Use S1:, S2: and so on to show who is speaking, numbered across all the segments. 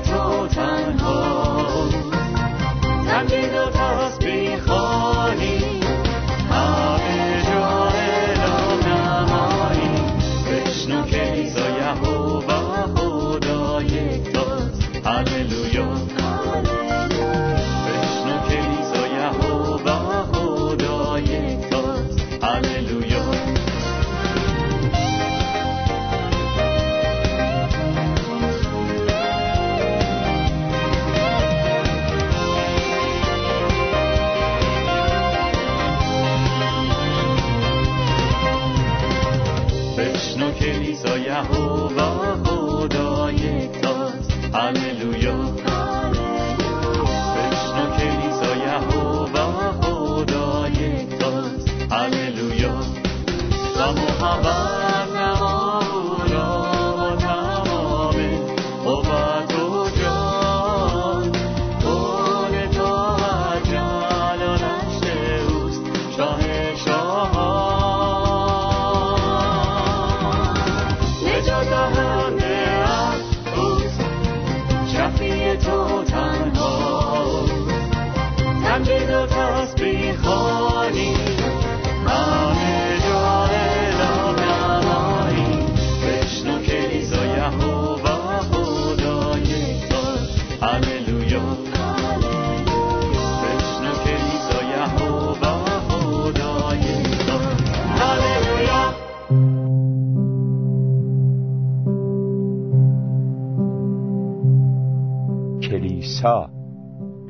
S1: تو تنها.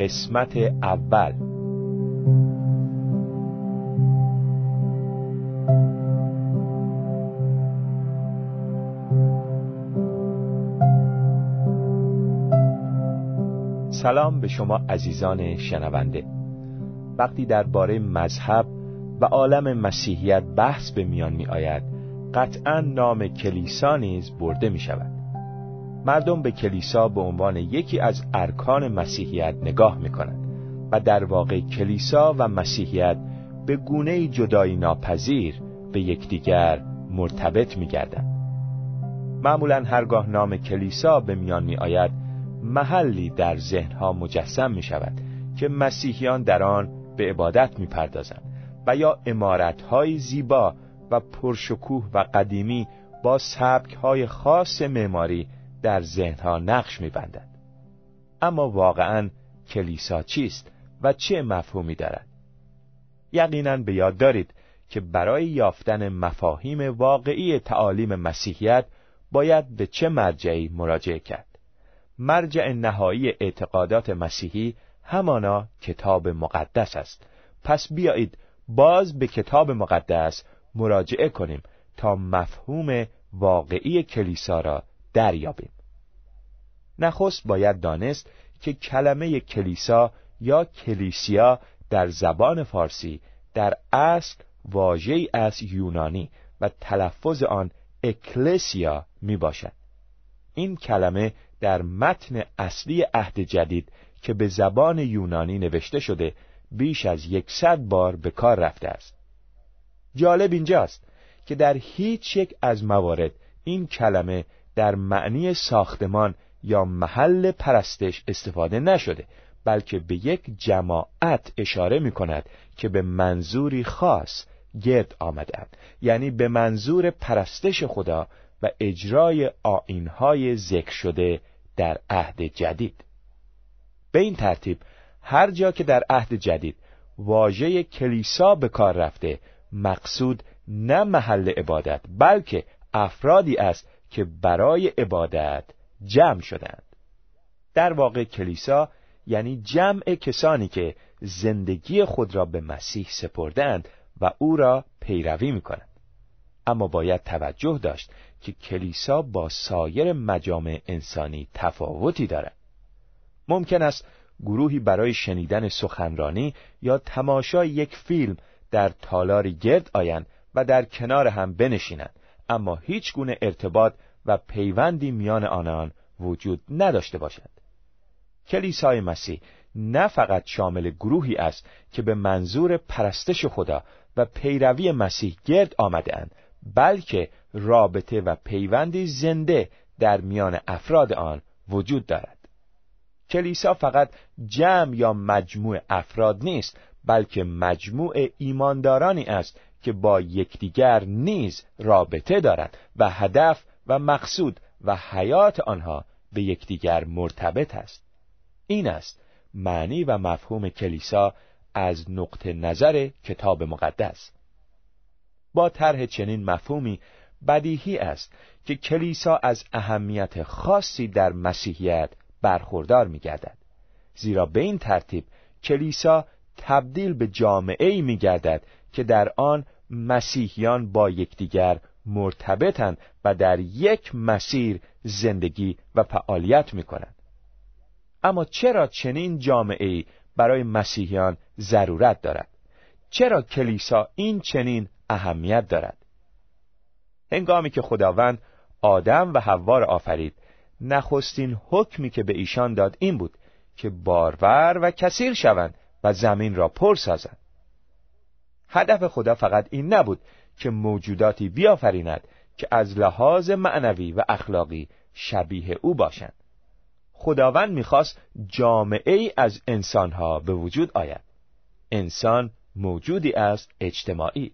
S1: قسمت اول. سلام به شما عزیزان شنونده. وقتی درباره مذهب و عالم مسیحیت بحث به میان می آید قطعا نام کلیسا نیز برده می شود مردم به کلیسا به عنوان یکی از ارکان مسیحیت نگاه می‌کنند و در واقع کلیسا و مسیحیت به گونه جدایی ناپذیر به یکدیگر مرتبط میگردند. معمولا هرگاه نام کلیسا به میان می آید محلی در ذهنها مجسم می شود که مسیحیان در آن به عبادت می پردازند و یا امارتهای زیبا و پرشکوه و قدیمی با سبکهای خاص معماری در ذهنها نقش میبندد. اما واقعا کلیسا چیست و چه مفهومی دارد؟ یقینا به یاد دارید که برای یافتن مفاهیم واقعی تعالیم مسیحیت باید به چه مرجعی مراجعه کرد؟ مرجع نهایی اعتقادات مسیحی همانا کتاب مقدس است. پس بیایید باز به کتاب مقدس مراجعه کنیم تا مفهوم واقعی کلیسا را دریابیم نخست باید دانست که کلمه کلیسا یا کلیسیا در زبان فارسی در اصل واژه‌ای از یونانی و تلفظ آن اکلسیا می باشد. این کلمه در متن اصلی عهد جدید که به زبان یونانی نوشته شده بیش از یکصد بار به کار رفته است. جالب اینجاست که در هیچ یک از موارد این کلمه در معنی ساختمان یا محل پرستش استفاده نشده بلکه به یک جماعت اشاره می کند که به منظوری خاص گرد آمدند یعنی به منظور پرستش خدا و اجرای آینهای ذکر شده در عهد جدید به این ترتیب هر جا که در عهد جدید واژه کلیسا به کار رفته مقصود نه محل عبادت بلکه افرادی است که برای عبادت جمع شدند در واقع کلیسا یعنی جمع کسانی که زندگی خود را به مسیح سپردند و او را پیروی می کنند. اما باید توجه داشت که کلیسا با سایر مجامع انسانی تفاوتی دارد. ممکن است گروهی برای شنیدن سخنرانی یا تماشای یک فیلم در تالاری گرد آیند و در کنار هم بنشینند. اما هیچ گونه ارتباط و پیوندی میان آنان وجود نداشته باشد. کلیسای مسیح نه فقط شامل گروهی است که به منظور پرستش خدا و پیروی مسیح گرد آمده اند بلکه رابطه و پیوندی زنده در میان افراد آن وجود دارد. کلیسا فقط جمع یا مجموع افراد نیست بلکه مجموع ایماندارانی است که با یکدیگر نیز رابطه دارد و هدف و مقصود و حیات آنها به یکدیگر مرتبط است. این است معنی و مفهوم کلیسا از نقطه نظر کتاب مقدس. با طرح چنین مفهومی بدیهی است که کلیسا از اهمیت خاصی در مسیحیت برخوردار می گردد. زیرا به این ترتیب کلیسا تبدیل به جامعه می گردد که در آن مسیحیان با یکدیگر مرتبطند و در یک مسیر زندگی و فعالیت می کنند. اما چرا چنین جامعه برای مسیحیان ضرورت دارد؟ چرا کلیسا این چنین اهمیت دارد؟ هنگامی که خداوند آدم و حوا را آفرید نخستین حکمی که به ایشان داد این بود که بارور و کثیر شوند و زمین را پر سازند. هدف خدا فقط این نبود که موجوداتی بیافریند که از لحاظ معنوی و اخلاقی شبیه او باشند. خداوند می‌خواست جامعه ای از انسانها به وجود آید. انسان موجودی است اجتماعی.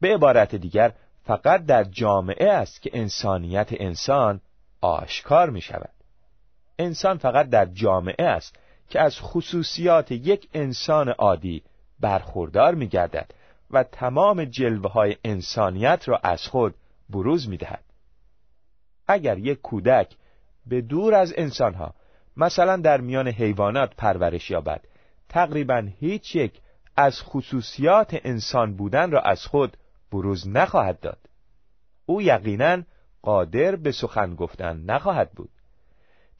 S1: به عبارت دیگر فقط در جامعه است که انسانیت انسان آشکار می شود انسان فقط در جامعه است که از خصوصیات یک انسان عادی برخوردار می گردد و تمام جلوه های انسانیت را از خود بروز می دهد. اگر یک کودک به دور از انسانها مثلا در میان حیوانات پرورش یابد تقریبا هیچ یک از خصوصیات انسان بودن را از خود بروز نخواهد داد او یقینا قادر به سخن گفتن نخواهد بود.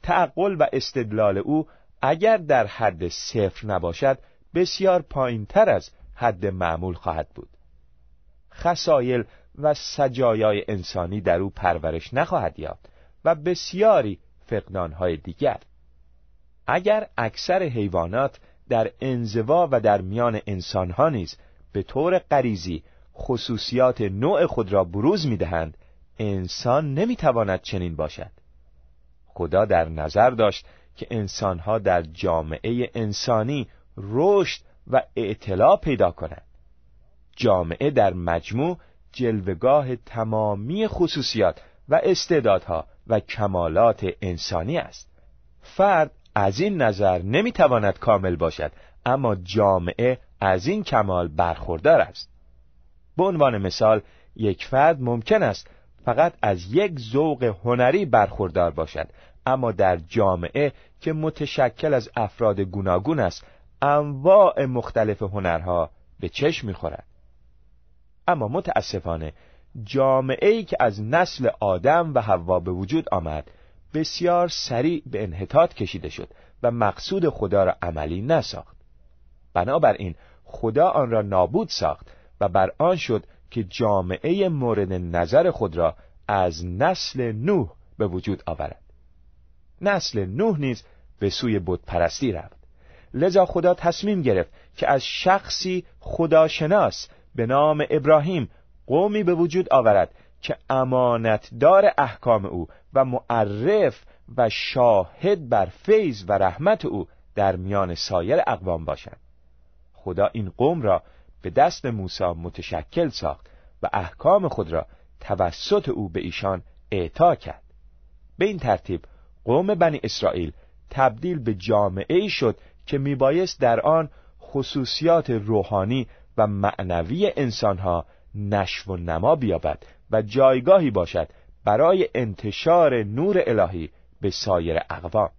S1: تعقل و استدلال او اگر در حد صفر نباشد بسیار پایین تر از حد معمول خواهد بود. خسایل و سجایای انسانی در او پرورش نخواهد یافت و بسیاری فقدانهای دیگر. اگر اکثر حیوانات در انزوا و در میان انسانها نیز به طور غریزی خصوصیات نوع خود را بروز می‌دهند انسان نمی‌تواند چنین باشد. خدا در نظر داشت که انسانها در جامعه انسانی رشد و اعتلاع پیدا کنند. جامعه در مجموع جلوگاه تمامی خصوصیات و استعدادها و کمالات انسانی است. فرد از این نظر نمی‌تواند کامل باشد اما جامعه از این کمال برخوردار است. به عنوان مثال یک فرد ممکن است فقط از یک ذوق هنری برخوردار باشد اما در جامعه که متشکل از افراد گوناگون است انواع مختلف هنرها به چشم می‌خورد. اما متاسفانه جامعه ای که از نسل آدم و حوا به وجود آمد بسیار سریع به انحطاط کشیده شد و مقصود خدا را عملی نساخت. بنابراین خدا آن را نابود ساخت و بر آن شد که جامعه مورد نظر خود را از نسل نوح به وجود آورد. نسل نوح نیز به سوی پرستی رفت. لذا خدا تصمیم گرفت که از شخصی خداشناس به نام ابراهیم قومی به وجود آورد که امانتدار احکام او و معرف و شاهد بر فیض و رحمت او در میان سایر اقوام باشند خدا این قوم را به دست موسی متشکل ساخت و احکام خود را توسط او به ایشان اعطا کرد. به این ترتیب قوم بنی اسرائیل تبدیل به جامعه ای شد که میبایست در آن خصوصیات روحانی و معنوی انسانها نشو و نما بیابد و جایگاهی باشد برای انتشار نور الهی به سایر اقوام.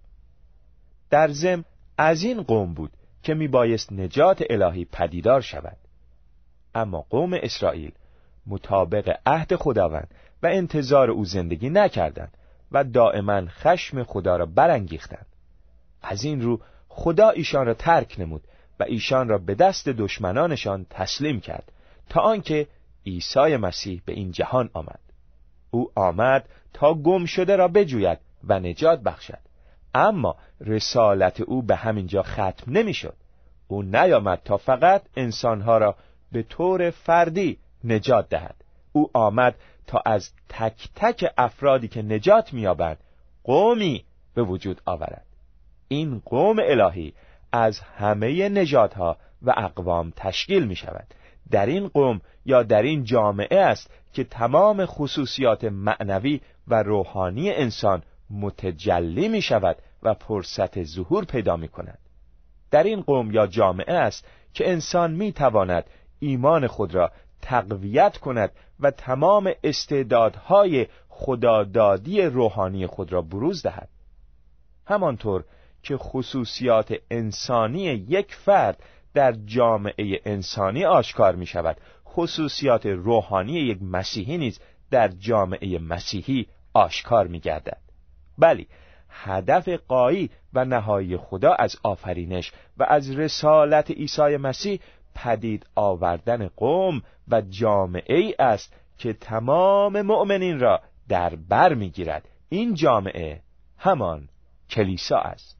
S1: در زم از این قوم بود که میبایست نجات الهی پدیدار شود. اما قوم اسرائیل مطابق عهد خداوند و انتظار او زندگی نکردند و دائما خشم خدا را برانگیختند. از این رو خدا ایشان را ترک نمود و ایشان را به دست دشمنانشان تسلیم کرد تا آنکه عیسی مسیح به این جهان آمد. او آمد تا گم شده را بجوید و نجات بخشد. اما رسالت او به همینجا ختم نمی‌شد. او نیامد تا فقط انسانها را به طور فردی نجات دهد. او آمد تا از تک تک افرادی که نجات مییابند قومی به وجود آورد. این قوم الهی از همه نژادها و اقوام تشکیل می شود در این قوم یا در این جامعه است که تمام خصوصیات معنوی و روحانی انسان متجلی می شود و فرصت ظهور پیدا می کند در این قوم یا جامعه است که انسان می تواند ایمان خود را تقویت کند و تمام استعدادهای خدادادی روحانی خود را بروز دهد. همانطور که خصوصیات انسانی یک فرد در جامعه انسانی آشکار می شود خصوصیات روحانی یک مسیحی نیز در جامعه مسیحی آشکار می گردد بلی هدف قایی و نهایی خدا از آفرینش و از رسالت عیسی مسیح پدید آوردن قوم و جامعه ای است که تمام مؤمنین را در بر می‌گیرد. این جامعه همان کلیسا است.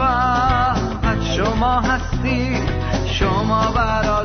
S1: فقط شما هستی شما برای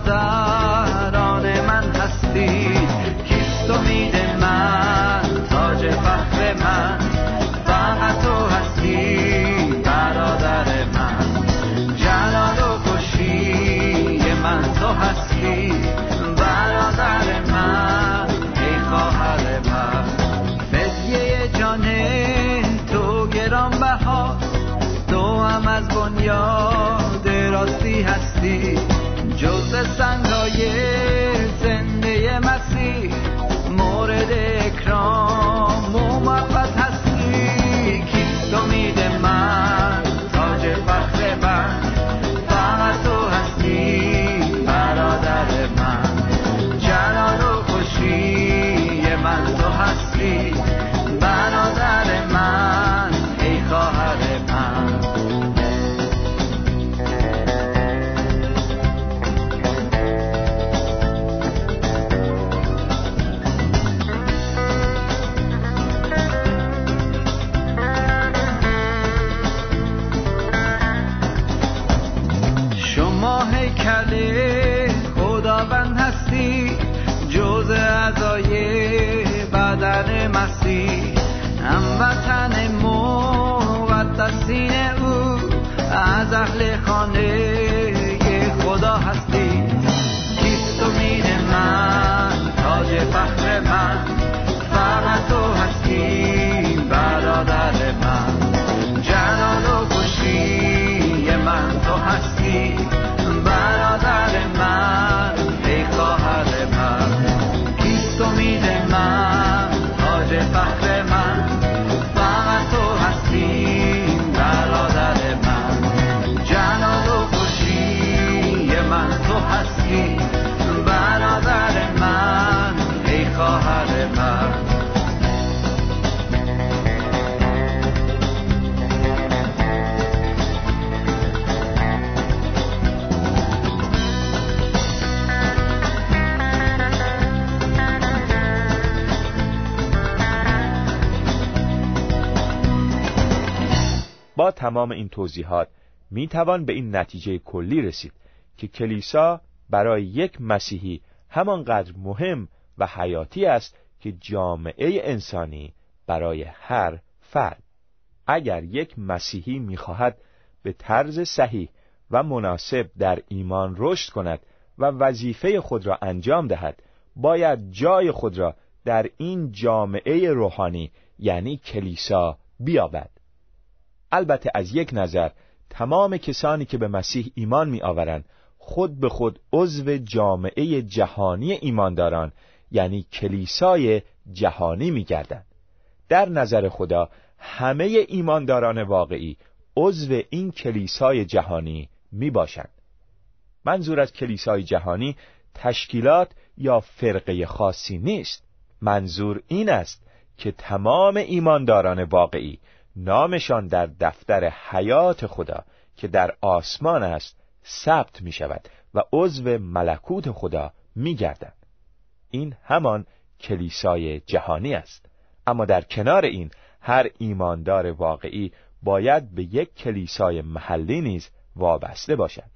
S1: تمام این توضیحات می توان به این نتیجه کلی رسید. که کلیسا برای یک مسیحی همانقدر مهم و حیاتی است که جامعه انسانی برای هر فرد. اگر یک مسیحی می‌خواهد به طرز صحیح و مناسب در ایمان رشد کند و وظیفه خود را انجام دهد باید جای خود را در این جامعه روحانی یعنی کلیسا بیابد. البته از یک نظر تمام کسانی که به مسیح ایمان می آورند خود به خود عضو جامعه جهانی ایمانداران یعنی کلیسای جهانی میگردند در نظر خدا همه ایمانداران واقعی عضو این کلیسای جهانی می باشند. منظور از کلیسای جهانی تشکیلات یا فرقه خاصی نیست منظور این است که تمام ایمانداران واقعی نامشان در دفتر حیات خدا که در آسمان است ثبت می شود و عضو ملکوت خدا می گردند. این همان کلیسای جهانی است اما در کنار این هر ایماندار واقعی باید به یک کلیسای محلی نیز وابسته باشد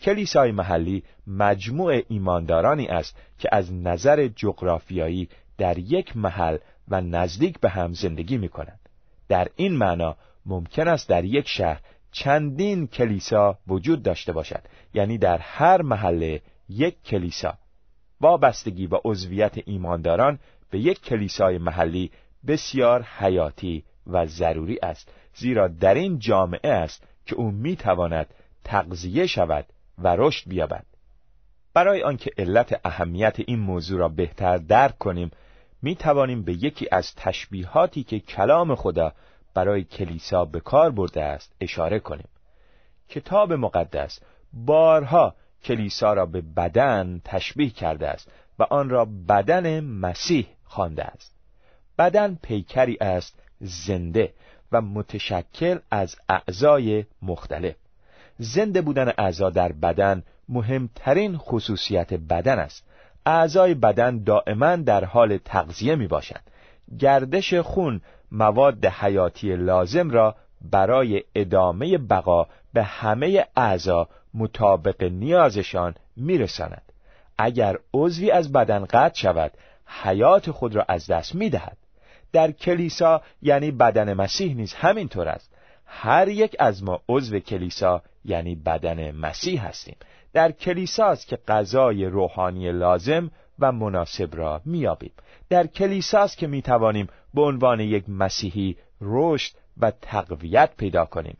S1: کلیسای محلی مجموع ایماندارانی است که از نظر جغرافیایی در یک محل و نزدیک به هم زندگی می کنند. در این معنا ممکن است در یک شهر چندین کلیسا وجود داشته باشد. یعنی در هر محله یک کلیسا. وابستگی و عضویت ایمانداران به یک کلیسای محلی بسیار حیاتی و ضروری است. زیرا در این جامعه است که او می‌تواند تغذیه شود و رشد بیابد. برای آنکه علت اهمیت این موضوع را بهتر درک کنیم می توانیم به یکی از تشبیهاتی که کلام خدا برای کلیسا به کار برده است اشاره کنیم. کتاب مقدس بارها کلیسا را به بدن تشبیه کرده است و آن را بدن مسیح خوانده است. بدن پیکری است زنده و متشکل از اعضای مختلف. زنده بودن اعضا در بدن مهمترین خصوصیت بدن است. اعضای بدن دائما در حال تغذیه می باشند گردش خون مواد حیاتی لازم را برای ادامه بقا به همه اعضا مطابق نیازشان میرساند. اگر عضوی از بدن قطع شود حیات خود را از دست می‌دهد. در کلیسا یعنی بدن مسیح نیز همینطور است. هر یک از ما عضو کلیسا یعنی بدن مسیح هستیم. در کلیسا است که غذای روحانی لازم و مناسب را میابیم در کلیسا است که می‌توانیم به عنوان یک مسیحی رشد و تقویت پیدا کنیم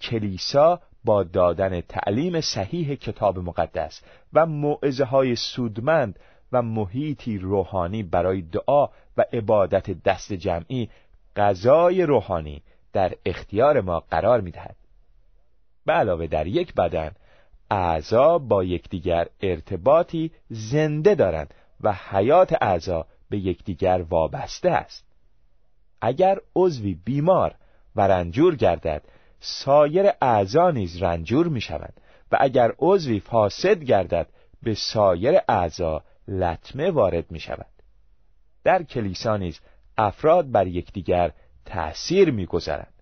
S1: کلیسا با دادن تعلیم صحیح کتاب مقدس و موعظه های سودمند و محیطی روحانی برای دعا و عبادت دست جمعی غذای روحانی در اختیار ما قرار می دهد. به علاوه در یک بدن اعضا با یکدیگر ارتباطی زنده دارند و حیات اعضا به یکدیگر وابسته است. اگر عضوی بیمار و رنجور گردد سایر اعضا نیز رنجور می شوند و اگر عضوی فاسد گردد به سایر اعضا لطمه وارد می شود در کلیسا نیز افراد بر یکدیگر تأثیر می‌گذارند.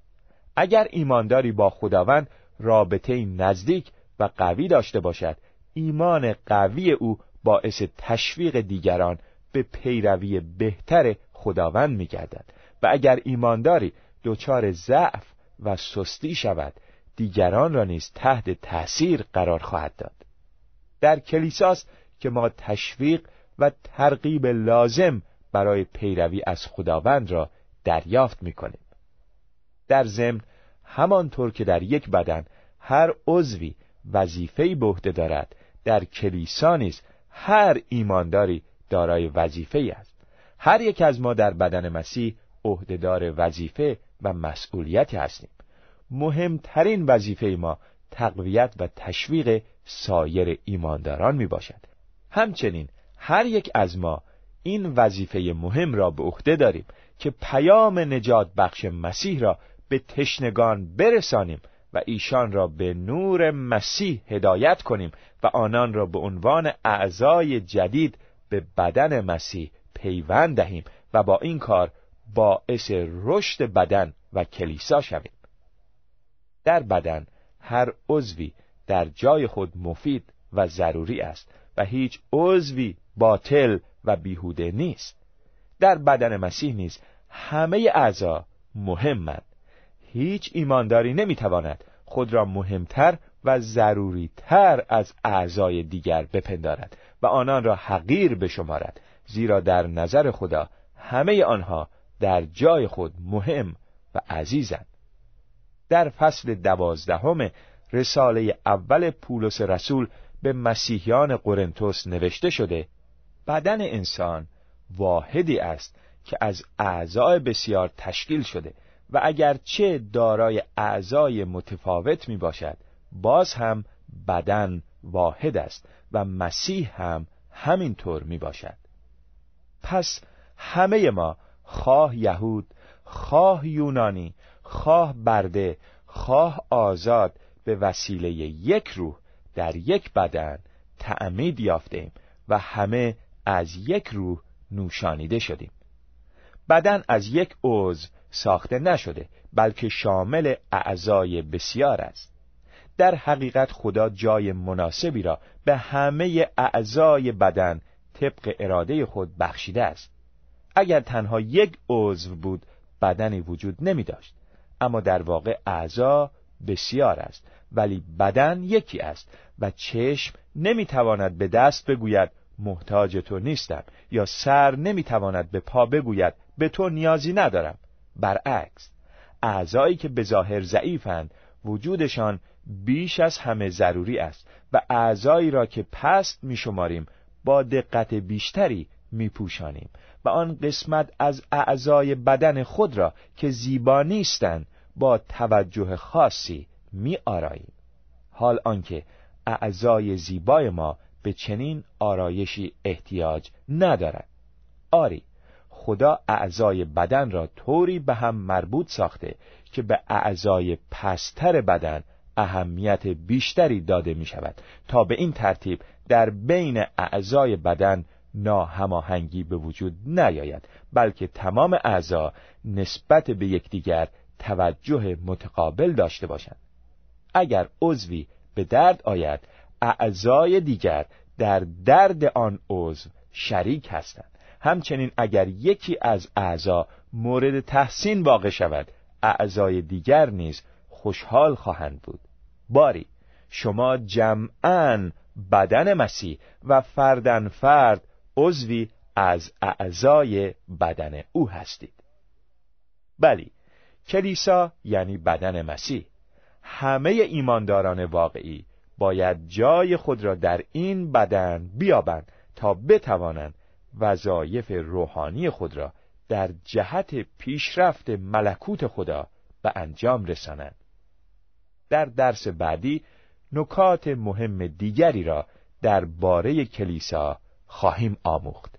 S1: اگر ایمانداری با خداوند رابطه نزدیک و قوی داشته باشد ایمان قوی او باعث تشویق دیگران به پیروی بهتر خداوند میگردد. و اگر ایمانداری دچار ضعف و سستی شود دیگران را نیز تحت تأثیر قرار خواهد داد. در کلیساست که ما تشویق و ترغیب لازم برای پیروی از خداوند را دریافت می‌کنیم. در ضمن همانطور که در یک بدن هر عضوی وظیفه‌ای به عهده دارد در کلیسا نیز هر ایمانداری دارای وظیفه است. هر یک از ما در بدن مسیح عهدهدار وظیفه و مسئولیتی هستیم. مهمترین وظیفه ما تقویت و تشویق سایر ایمانداران می باشد همچنین هر یک از ما این وظیفه مهم را به عهده داریم که پیام نجات بخش مسیح را به تشنگان برسانیم و ایشان را به نور مسیح هدایت کنیم و آنان را به عنوان اعضای جدید به بدن مسیح پیوند دهیم و با این کار باعث رشد بدن و کلیسا شویم. در بدن هر عضوی در جای خود مفید و ضروری است و هیچ عضوی باطل و بیهوده نیست. در بدن مسیح نیز همه اعضا مهمند. هیچ ایمانداری نمی‌تواند خود را مهمتر و ضروریتر از اعضای دیگر بپندارد و آنان را حقیر بشمارد زیرا در نظر خدا همه آنها در جای خود مهم و عزیزند. در فصل دوازدهم رساله اول پولس رسول به مسیحیان قرنتس نوشته شده بدن انسان واحدی است که از اعضای بسیار تشکیل شده و اگرچه دارای اعضای متفاوت می باشد باز هم بدن واحد است و مسیح هم همینطور می باشد پس همه ما خواه یهود خواه یونانی خواه برده خواه آزاد به وسیله یک روح در یک بدن تعمید یافتیم و همه از یک روح نوشانیده شدیم. بدن از یک عضو ساخته نشده بلکه شامل اعضای بسیار است. در حقیقت خدا جای مناسبی را به همه اعضای بدن طبق اراده خود بخشیده است. اگر تنها یک عضو بود بدنی وجود نمی داشت. اما در واقع اعضا بسیار است ولی بدن یکی است و چشم نمی‌تواند به دست بگوید محتاج تو نیستم یا سر نمی‌تواند به پا بگوید به تو نیازی ندارم. برعکس اعضایی که به ظاهر ضعیفند وجودشان بیش از همه ضروری است و اعضایی را که پست میشماریم با دقت بیشتری میپوشانیم و آن قسمت از اعضای بدن خود را که زیبا نیستند با توجه خاصی می آراییم. حال آنکه اعضای زیبای ما به چنین آرایشی احتیاج ندارد آری خدا اعضای بدن را طوری به هم مربوط ساخته که به اعضای پستر بدن اهمیت بیشتری داده می شود. تا به این ترتیب در بین اعضای بدن ناهماهنگی به وجود نیاید بلکه تمام اعضا نسبت به یکدیگر توجه متقابل داشته باشند. اگر عضوی به درد آید اعضای دیگر در درد آن عضو شریک هستند. همچنین اگر یکی از اعضا مورد تحسین واقع شود اعضای دیگر نیز خوشحال خواهند بود. باری شما جمعا بدن مسیح و فردن فرد عضوی از اعضای بدن او هستید. بلی کلیسا یعنی بدن مسیح. همه ایمانداران واقعی باید جای خود را در این بدن بیابند تا بتوانند وظایف روحانی خود را در جهت پیشرفت ملکوت خدا به انجام رسانند. در درس بعدی نکات مهم دیگری را درباره کلیسا خواهیم آموخت.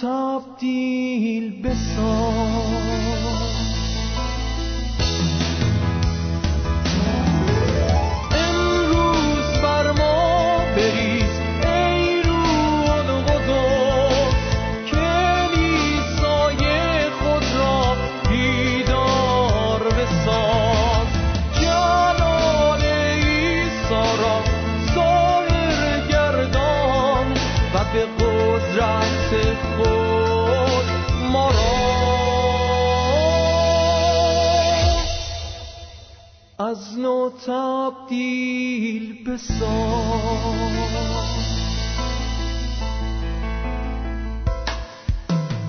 S2: تبدیل بساز تبدیل بساز.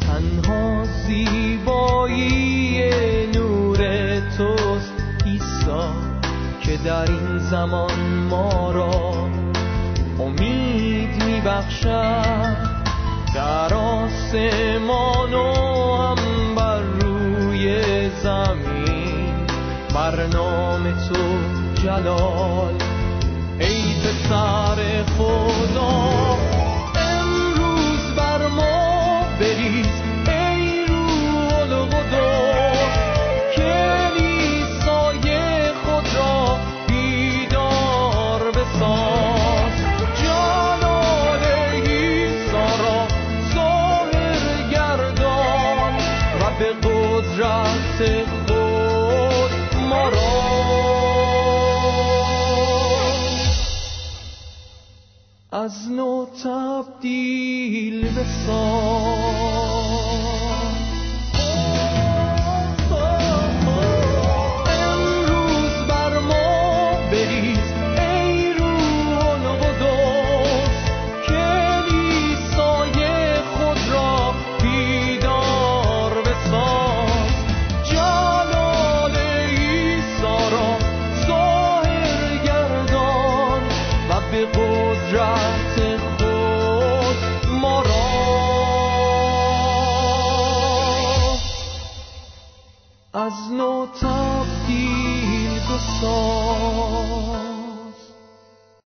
S2: تنها زیبایی نور توست ایسا در این زمان ما را امید میبخشد. در آسمان و هم بر روی زمین بر نام تو جلال. از نو تبدیل بساز